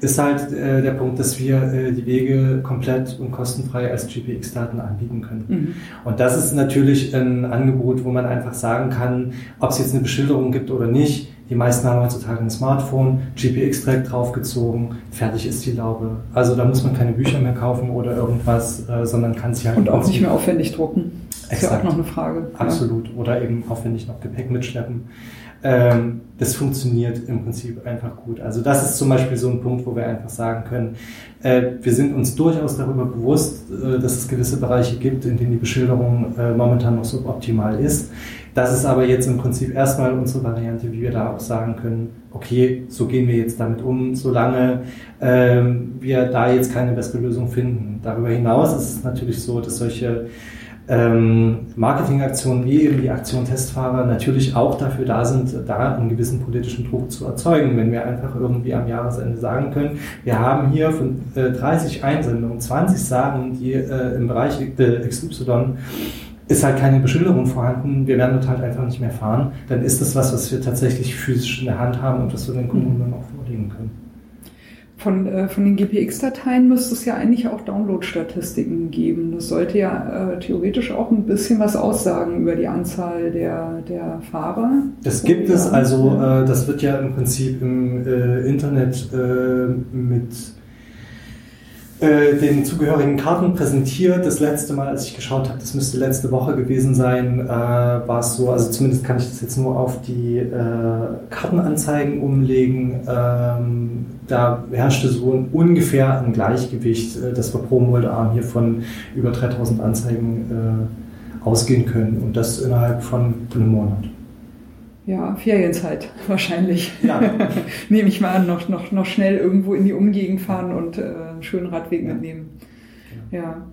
ist halt äh, der Punkt, dass wir äh, die Wege komplett und kostenfrei als GPX-Daten anbieten können. Mhm. Und das ist natürlich ein Angebot, wo man einfach sagen kann, ob es jetzt eine Beschilderung gibt oder nicht die meisten haben heutzutage ein Smartphone, GPX-Track draufgezogen, fertig ist die Laube. Also da muss man keine Bücher mehr kaufen oder irgendwas, äh, sondern kann sich halt... Und auch nicht mehr aufwendig drucken. Exakt. Ist ja auch noch eine Frage. Absolut. Ja. Oder eben aufwendig noch Gepäck mitschleppen. Ähm, das funktioniert im Prinzip einfach gut. Also das ist zum Beispiel so ein Punkt, wo wir einfach sagen können, äh, wir sind uns durchaus darüber bewusst, äh, dass es gewisse Bereiche gibt, in denen die Beschilderung äh, momentan noch suboptimal ist. Das ist aber jetzt im Prinzip erstmal unsere Variante, wie wir da auch sagen können, okay, so gehen wir jetzt damit um, solange ähm, wir da jetzt keine beste Lösung finden. Darüber hinaus ist es natürlich so, dass solche ähm, Marketingaktionen wie eben die Aktion Testfahrer natürlich auch dafür da sind, da einen gewissen politischen Druck zu erzeugen. Wenn wir einfach irgendwie am Jahresende sagen können, wir haben hier von äh, 30 Einsendungen 20 sagen, die äh, im Bereich äh, XY ist halt keine Beschilderung vorhanden, wir werden dort halt einfach nicht mehr fahren, dann ist das was, was wir tatsächlich physisch in der Hand haben und was wir den Kunden dann auch vorlegen können. Von, äh, von den GPX-Dateien müsste es ja eigentlich auch Download-Statistiken geben. Das sollte ja äh, theoretisch auch ein bisschen was aussagen über die Anzahl der, der Fahrer. Das gibt es, also äh, das wird ja im Prinzip im äh, Internet äh, mit äh, den zugehörigen Karten präsentiert. Das letzte Mal, als ich geschaut habe, das müsste letzte Woche gewesen sein, äh, war es so, also zumindest kann ich das jetzt nur auf die äh, Kartenanzeigen umlegen. Ähm, da herrschte so ein, ungefähr ein Gleichgewicht, äh, dass wir pro Moldarm hier von über 3000 Anzeigen äh, ausgehen können und das innerhalb von einem Monat. Ja, Ferienzeit wahrscheinlich. Ja. Nehme ich mal an, noch, noch, noch schnell irgendwo in die Umgegend fahren und äh, einen schönen Radweg ja. mitnehmen. Ja. ja.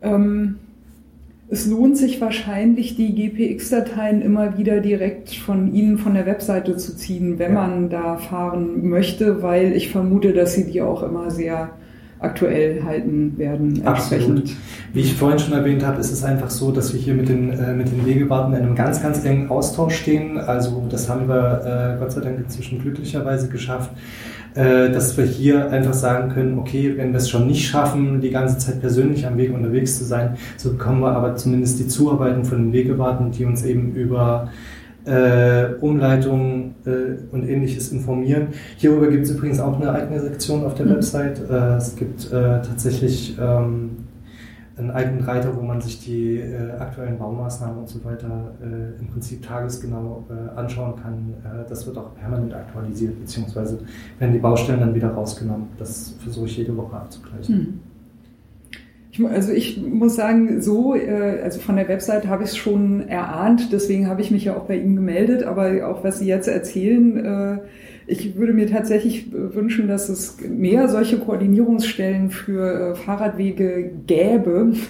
Ähm, es lohnt sich wahrscheinlich, die GPX-Dateien immer wieder direkt von Ihnen von der Webseite zu ziehen, wenn ja. man da fahren möchte, weil ich vermute, dass Sie die auch immer sehr aktuell halten werden. Absolut. Wie ich vorhin schon erwähnt habe, ist es einfach so, dass wir hier mit den, äh, mit den Wegewarten in einem ganz, ganz engen Austausch stehen. Also das haben wir äh, Gott sei Dank inzwischen glücklicherweise geschafft, äh, dass wir hier einfach sagen können, okay, wenn wir es schon nicht schaffen, die ganze Zeit persönlich am Weg unterwegs zu sein, so bekommen wir aber zumindest die Zuarbeiten von den Wegewarten, die uns eben über äh, Umleitungen äh, und ähnliches informieren. Hierüber gibt es übrigens auch eine eigene Sektion auf der mhm. Website. Äh, es gibt äh, tatsächlich ähm, einen eigenen Reiter, wo man sich die äh, aktuellen Baumaßnahmen und so weiter äh, im Prinzip tagesgenau anschauen kann. das wird auch permanent aktualisiert, beziehungsweise werden die Baustellen dann wieder rausgenommen. Das versuche ich jede Woche abzugleichen. Mhm. Ich, also ich muss sagen, so, äh, also von der Website habe ich es schon erahnt, deswegen habe ich mich ja auch bei Ihnen gemeldet, aber auch was Sie jetzt erzählen, äh, ich würde mir tatsächlich wünschen, dass es mehr solche Koordinierungsstellen für äh, Fahrradwege gäbe.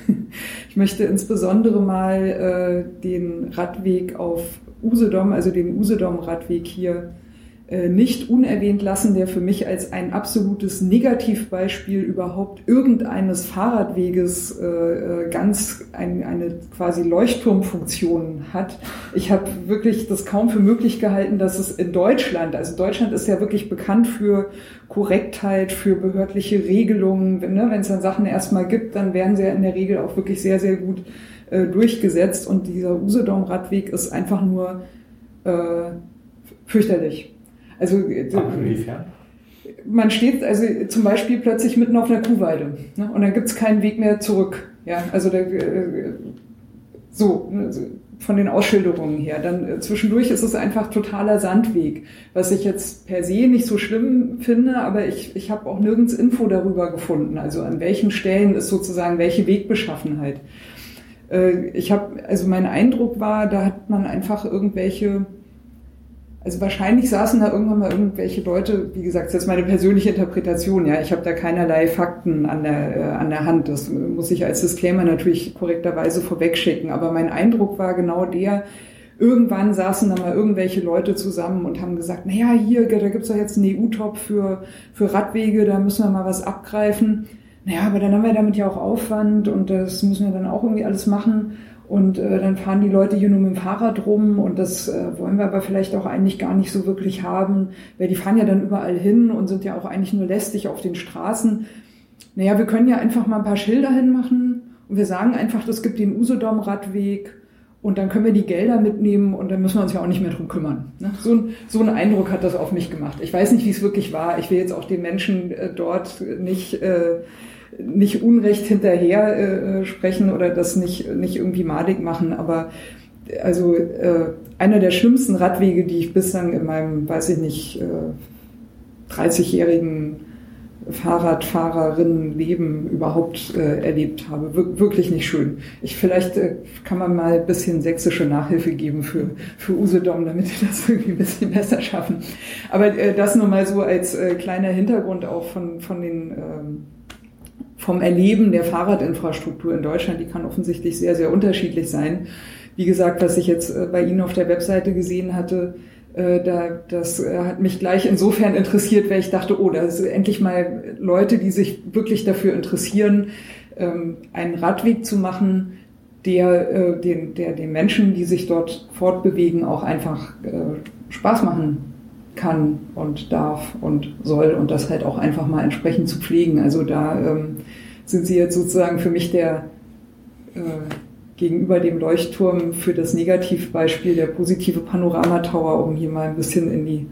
Ich möchte insbesondere mal den Radweg auf Usedom, also den Usedom-Radweg hier äh, nicht unerwähnt lassen, der für mich als ein absolutes Negativbeispiel überhaupt irgendeines Fahrradweges äh, äh, ganz ein, eine quasi Leuchtturmfunktion hat. Ich habe wirklich das kaum für möglich gehalten, dass es in Deutschland, also Deutschland ist ja wirklich bekannt für Korrektheit, für behördliche Regelungen. Wenn ne, es dann Sachen erstmal gibt, dann werden sie ja in der Regel auch wirklich sehr, sehr gut äh, durchgesetzt. Und dieser Usedom-Radweg ist einfach nur äh, fürchterlich. Also, Inwiefern? Man steht also zum Beispiel plötzlich mitten auf einer Kuhweide ne? und dann gibt es keinen Weg mehr zurück. Ja, also der, äh, so ne, von den Ausschilderungen her. Dann äh, zwischendurch ist es einfach totaler Sandweg, was ich jetzt per se nicht so schlimm finde, aber ich, ich habe auch nirgends Info darüber gefunden. Also an welchen Stellen ist sozusagen welche Wegbeschaffenheit. Äh, ich habe, also mein Eindruck war, da hat man einfach irgendwelche also wahrscheinlich saßen da irgendwann mal irgendwelche Leute, wie gesagt, das ist meine persönliche Interpretation, ja, ich habe da keinerlei Fakten an der, äh, an der Hand. Das muss ich als Disclaimer natürlich korrekterweise vorwegschicken. Aber mein Eindruck war genau der, irgendwann saßen da mal irgendwelche Leute zusammen und haben gesagt, naja, hier, da gibt's doch jetzt einen EU-Top für, für Radwege, da müssen wir mal was abgreifen. Naja, aber dann haben wir damit ja auch Aufwand und das müssen wir dann auch irgendwie alles machen. Und äh, dann fahren die Leute hier nur mit dem Fahrrad rum und das äh, wollen wir aber vielleicht auch eigentlich gar nicht so wirklich haben, weil die fahren ja dann überall hin und sind ja auch eigentlich nur lästig auf den Straßen. Naja, wir können ja einfach mal ein paar Schilder hinmachen und wir sagen einfach, es gibt den Usedom-Radweg und dann können wir die Gelder mitnehmen und dann müssen wir uns ja auch nicht mehr drum kümmern. Ne? So, ein, so ein Eindruck hat das auf mich gemacht. Ich weiß nicht, wie es wirklich war. Ich will jetzt auch den Menschen äh, dort nicht... Äh, nicht Unrecht hinterher äh, sprechen oder das nicht, nicht irgendwie madig machen, aber also äh, einer der schlimmsten Radwege, die ich bislang in meinem, weiß ich nicht, äh, 30-jährigen Fahrradfahrerinnenleben überhaupt äh, erlebt habe. Wir wirklich nicht schön. Ich vielleicht äh, kann man mal ein bisschen sächsische Nachhilfe geben für für Usedom, damit die das irgendwie ein bisschen besser schaffen. Aber äh, das nur mal so als äh, kleiner Hintergrund auch von von den ähm, vom Erleben der Fahrradinfrastruktur in Deutschland, die kann offensichtlich sehr, sehr unterschiedlich sein. Wie gesagt, was ich jetzt äh, bei Ihnen auf der Webseite gesehen hatte, äh, da, das äh, hat mich gleich insofern interessiert, weil ich dachte, oh, da sind endlich mal Leute, die sich wirklich dafür interessieren, ähm, einen Radweg zu machen, der den, der den Menschen, die sich dort fortbewegen, auch einfach Spaß machen kann und darf und soll und das halt auch einfach mal entsprechend zu pflegen. Also da ähm, sind sie jetzt sozusagen für mich der äh, gegenüber dem Leuchtturm für das Negativbeispiel der positive Panoramatower, um hier mal ein bisschen in die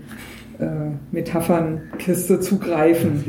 äh, Metaphernkiste zugreifen.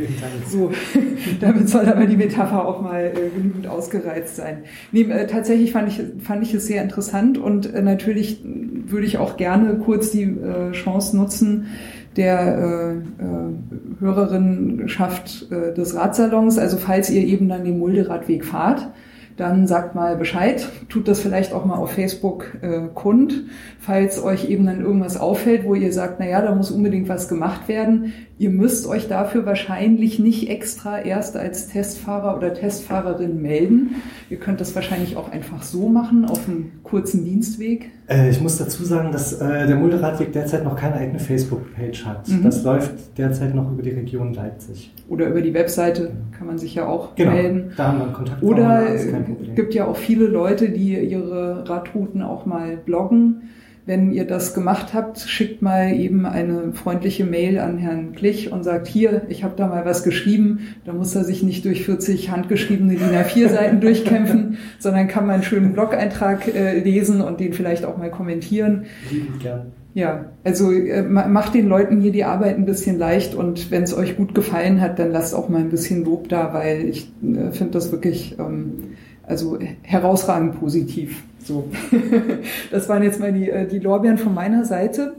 So, damit soll aber die Metapher auch mal äh, genügend ausgereizt sein. Nee, äh, tatsächlich fand ich, fand ich es sehr interessant und äh, natürlich würde ich auch gerne kurz die äh, Chance nutzen, der äh, äh, Hörerinnenschaft äh, des Radsalons, also falls ihr eben dann den Mulderadweg fahrt, dann sagt mal Bescheid, tut das vielleicht auch mal auf Facebook äh, kund, falls euch eben dann irgendwas auffällt, wo ihr sagt, na ja, da muss unbedingt was gemacht werden. Ihr müsst euch dafür wahrscheinlich nicht extra erst als Testfahrer oder Testfahrerin melden. Ihr könnt das wahrscheinlich auch einfach so machen, auf einem kurzen Dienstweg. Äh, ich muss dazu sagen, dass äh, der Mulderadweg derzeit noch keine eigene Facebook-Page hat. Mhm. Das läuft derzeit noch über die Region Leipzig. Oder über die Webseite kann man sich ja auch genau, melden. Da haben wir Kontakt. Oder gibt ja auch viele Leute, die ihre Radrouten auch mal bloggen. Wenn ihr das gemacht habt, schickt mal eben eine freundliche Mail an Herrn Klich und sagt, hier, ich habe da mal was geschrieben. Da muss er sich nicht durch 40 handgeschriebene DIN A4 Seiten durchkämpfen, sondern kann mal einen schönen Blog-Eintrag äh, lesen und den vielleicht auch mal kommentieren. Lieben gern. Ja, also äh, macht den Leuten hier die Arbeit ein bisschen leicht und wenn es euch gut gefallen hat, dann lasst auch mal ein bisschen Lob da, weil ich äh, finde das wirklich ähm, also herausragend positiv. So, das waren jetzt mal die, äh, die Lorbeeren von meiner Seite.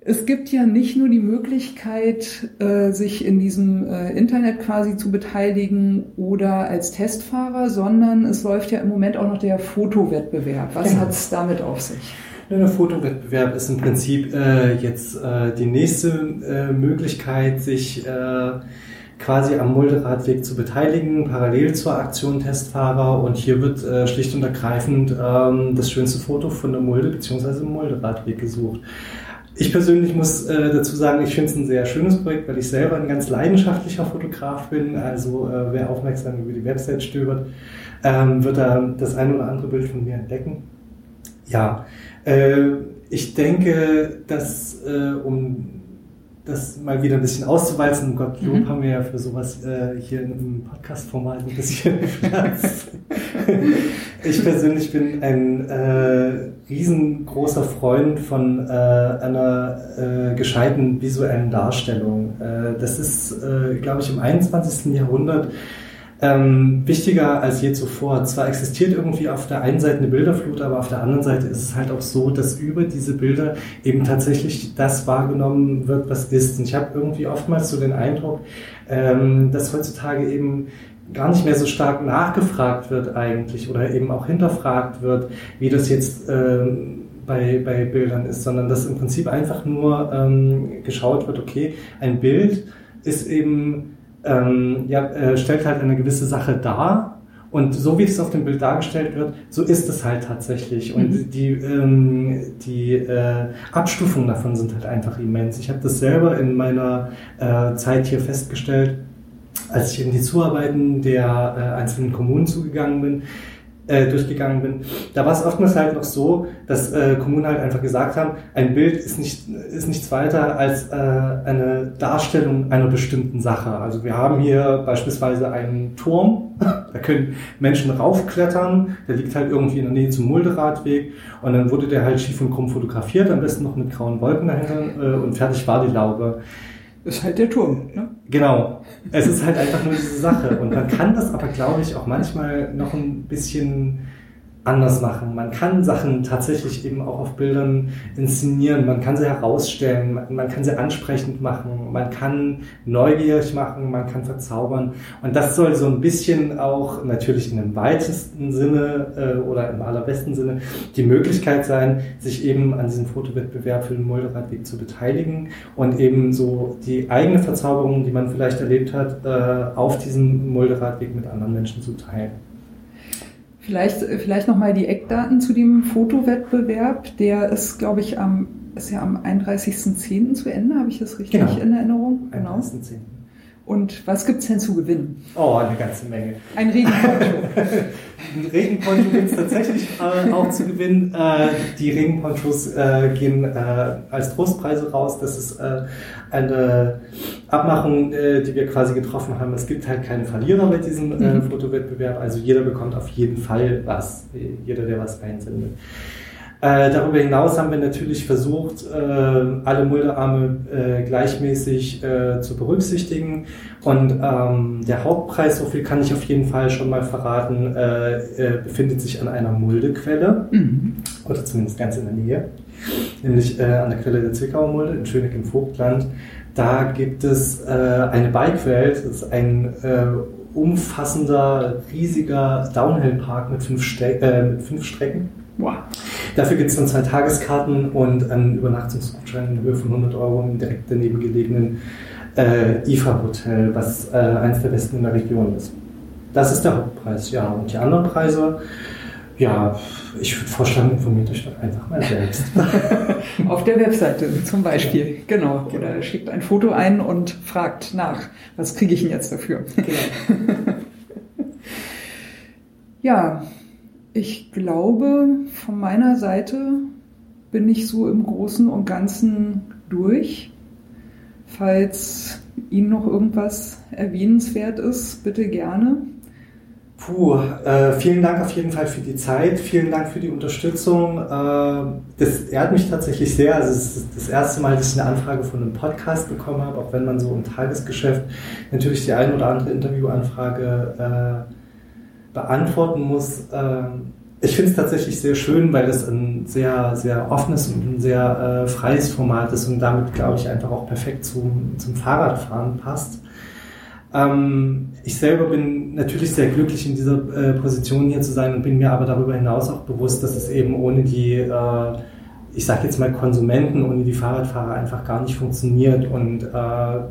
Es gibt ja nicht nur die Möglichkeit, äh, sich in diesem äh, Internet quasi zu beteiligen oder als Testfahrer, sondern es läuft ja im Moment auch noch der Fotowettbewerb. Was genau. hat es damit auf sich? Der Fotowettbewerb ist im Prinzip äh, jetzt äh, die nächste äh, Möglichkeit, sich äh, quasi am Mulderadweg zu beteiligen, parallel zur Aktion Testfahrer. Und hier wird äh, schlicht und ergreifend ähm, das schönste Foto von der Mulde bzw. Mulderadweg gesucht. Ich persönlich muss äh, dazu sagen, ich finde es ein sehr schönes Projekt, weil ich selber ein ganz leidenschaftlicher Fotograf bin. Also äh, wer aufmerksam über die Website stöbert, ähm, wird da das ein oder andere Bild von mir entdecken. Ja, äh, ich denke, dass äh, um das mal wieder ein bisschen auszuwalzen. Gott, Lob mhm. haben wir ja für sowas äh, hier im Podcast-Format ein bisschen Platz. ich persönlich bin ein äh, riesengroßer Freund von äh, einer äh, gescheiten visuellen Darstellung. Äh, das ist, äh, glaube ich, im 21. Jahrhundert ähm, wichtiger als je zuvor. Zwar existiert irgendwie auf der einen Seite eine Bilderflut, aber auf der anderen Seite ist es halt auch so, dass über diese Bilder eben tatsächlich das wahrgenommen wird, was ist. Und ich habe irgendwie oftmals so den Eindruck, ähm, dass heutzutage eben gar nicht mehr so stark nachgefragt wird eigentlich oder eben auch hinterfragt wird, wie das jetzt ähm, bei, bei Bildern ist, sondern dass im Prinzip einfach nur ähm, geschaut wird, okay, ein Bild ist eben ähm, ja, äh, stellt halt eine gewisse Sache dar. Und so wie es auf dem Bild dargestellt wird, so ist es halt tatsächlich. Und mhm. die, ähm, die äh, Abstufungen davon sind halt einfach immens. Ich habe das selber in meiner äh, Zeit hier festgestellt, als ich in die Zuarbeiten der äh, einzelnen Kommunen zugegangen bin äh, durchgegangen bin, da war es oftmals halt noch so, dass äh, Kommunen halt einfach gesagt haben, ein Bild ist, nicht, ist nichts weiter als äh, eine Darstellung einer bestimmten Sache. Also wir haben hier beispielsweise einen Turm, da können Menschen raufklettern, der liegt halt irgendwie in der Nähe zum Mulderadweg und dann wurde der halt schief und krumm fotografiert, am besten noch mit grauen Wolken dahinter äh, und fertig war die Laube. Ist halt der Turm, ne? Genau. Es ist halt einfach nur diese Sache. Und man kann das aber, glaube ich, auch manchmal noch ein bisschen anders machen. Man kann Sachen tatsächlich eben auch auf Bildern inszenieren. Man kann sie herausstellen, man kann sie ansprechend machen, man kann neugierig machen, man kann verzaubern. Und das soll so ein bisschen auch natürlich in dem weitesten Sinne äh, oder im allerbesten Sinne die Möglichkeit sein, sich eben an diesem Fotowettbewerb für den Mulderadweg zu beteiligen und eben so die eigene Verzauberung, die man vielleicht erlebt hat, äh, auf diesem Mulderadweg mit anderen Menschen zu teilen. Vielleicht, vielleicht nochmal die Eckdaten zu dem Fotowettbewerb. Der ist, glaube ich, am, ist ja am 31.10. zu Ende. Habe ich das richtig genau. in Erinnerung? Genau. 31.10. Und was gibt es denn zu gewinnen? Oh, eine ganze Menge. Ein Regenponcho. Ein Regenponcho gibt es tatsächlich äh, auch zu gewinnen. Äh, die Regenponchos äh, gehen äh, als Trostpreise raus. Das ist äh, eine Abmachung, äh, die wir quasi getroffen haben. Es gibt halt keinen Verlierer bei diesem mhm. Fotowettbewerb. Also jeder bekommt auf jeden Fall was. Jeder, der was einsendet. Äh, darüber hinaus haben wir natürlich versucht, äh, alle Mulderarme äh, gleichmäßig äh, zu berücksichtigen. Und ähm, der Hauptpreis, so viel kann ich auf jeden Fall schon mal verraten, äh, äh, befindet sich an einer Muldequelle, mhm. oder zumindest ganz in der Nähe, nämlich an der Quelle der Zwickauer Mulde in Schöneck im Vogtland. Da gibt es eine Bikewelt, das ist ein umfassender, riesiger Downhill-Park mit, fünf Ste mit fünf Strecken. Wow. Dafür gibt es dann zwei Tageskarten und einen Übernachtungsgutschein in Höhe von 100 Euro im direkt daneben gelegenen äh, IFA-Hotel, was äh, eines der besten in der Region ist. Das ist der Hauptpreis, ja. Und die anderen Preise, ja, ich würde vorschlagen, informiert euch doch einfach mal selbst. Auf der Webseite zum Beispiel, genau. genau. Oder schickt ein Foto ein und fragt nach, was kriege ich denn jetzt dafür? Genau. ja, ich glaube, von meiner Seite bin ich so im Großen und Ganzen durch. Falls Ihnen noch irgendwas erwähnenswert ist, bitte gerne. Puh, äh, vielen Dank auf jeden Fall für die Zeit, vielen Dank für die Unterstützung. Äh, das ehrt mich tatsächlich sehr. Also es ist das erste Mal, dass ich eine Anfrage von einem Podcast bekommen habe, auch wenn man so im Tagesgeschäft natürlich die ein oder andere Interviewanfrage äh, beantworten muss. Ähm, ich finde es tatsächlich sehr schön, weil es ein sehr, sehr offenes und ein sehr äh, freies Format ist und damit, glaube ich, einfach auch perfekt zum, zum Fahrradfahren passt. Ähm, ich selber bin natürlich sehr glücklich in dieser äh, Position hier zu sein und bin mir aber darüber hinaus auch bewusst, dass es eben ohne die, äh, ich sage jetzt mal Konsumenten, ohne die Fahrradfahrer einfach gar nicht funktioniert. Und äh,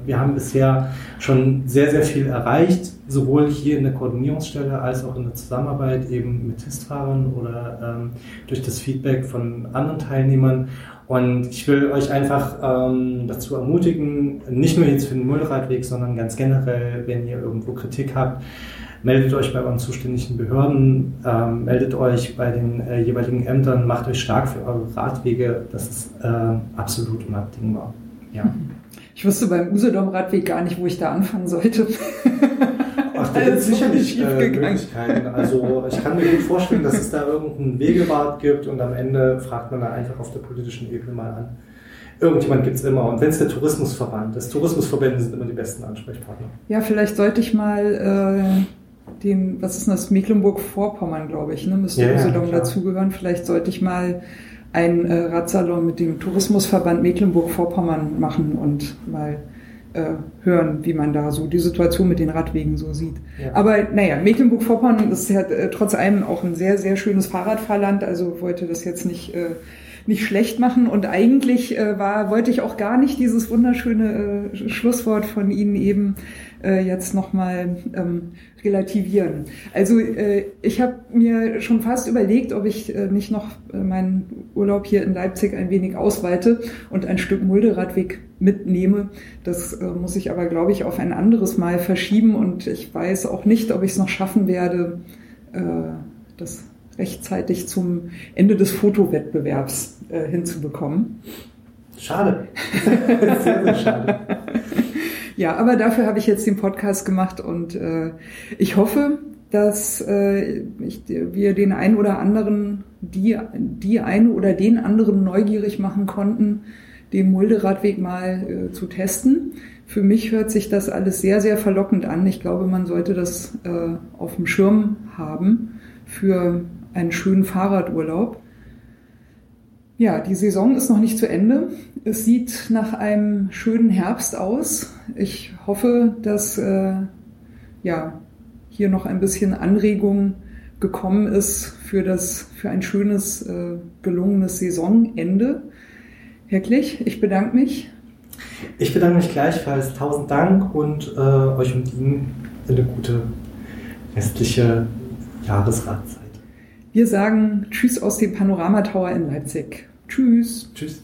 wir haben bisher schon sehr, sehr viel erreicht, sowohl hier in der Koordinierungsstelle als auch in der Zusammenarbeit eben mit Testfahrern oder ähm, durch das Feedback von anderen Teilnehmern. Und ich will euch einfach ähm, dazu ermutigen, nicht nur jetzt für den Müllradweg, sondern ganz generell, wenn ihr irgendwo Kritik habt, meldet euch bei euren zuständigen Behörden, ähm, meldet euch bei den äh, jeweiligen Ämtern, macht euch stark für eure Radwege. Das ist äh, absolut unabdingbar. Ja. Ich wusste beim Usedom-Radweg gar nicht, wo ich da anfangen sollte. Ach, da gibt es sicherlich äh, Möglichkeiten. Also ich kann mir gut vorstellen, dass es da irgendeinen Wegebad gibt und am Ende fragt man da einfach auf der politischen Ebene mal an. Irgendjemand gibt es immer. Und wenn es der Tourismusverband ist, Tourismusverbände sind immer die besten Ansprechpartner. Ja, vielleicht sollte ich mal äh, den, was ist das, Mecklenburg-Vorpommern, glaube ich, ne? müsste ja, Usedom ja, dazugehören. Vielleicht sollte ich mal einen äh, Radsalon mit dem Tourismusverband Mecklenburg-Vorpommern machen und mal äh, hören, wie man da so die Situation mit den Radwegen so sieht. Ja. Aber naja, Mecklenburg-Vorpommern ist ja äh, trotz allem auch ein sehr, sehr schönes Fahrradfahrland, also wollte das jetzt nicht, äh, nicht schlecht machen. Und eigentlich äh, war, wollte ich auch gar nicht dieses wunderschöne äh, Schlusswort von Ihnen eben äh, jetzt nochmal ähm, relativieren. Also äh, ich habe mir schon fast überlegt, ob ich äh, nicht noch äh, meinen Urlaub hier in Leipzig ein wenig ausweite und ein Stück Mulderadweg mitnehme. Das äh, muss ich aber, glaube ich, auf ein anderes Mal verschieben und ich weiß auch nicht, ob ich es noch schaffen werde, äh, das rechtzeitig zum Ende des Fotowettbewerbs äh, hinzubekommen. Schade. sehr, sehr schade. Ja, aber dafür habe ich jetzt den Podcast gemacht und äh, ich hoffe, dass äh, ich, wir den einen oder anderen, die, die einen oder den anderen neugierig machen konnten, den Mulderadweg mal äh, zu testen. Für mich hört sich das alles sehr, sehr verlockend an. Ich glaube, man sollte das äh, auf dem Schirm haben für einen schönen Fahrradurlaub. Ja, die Saison ist noch nicht zu Ende. Es sieht nach einem schönen Herbst aus. Ich hoffe, dass äh, ja, hier noch ein bisschen Anregung gekommen ist für, das, für ein schönes, äh, gelungenes Saisonende. Herr Klich, ich bedanke mich. Ich bedanke mich gleichfalls. Tausend Dank und äh, euch und Ihnen eine gute restliche Jahresradzeit. Wir sagen Tschüss aus dem Panorama Tower in Leipzig. Tschüss. Tschüss.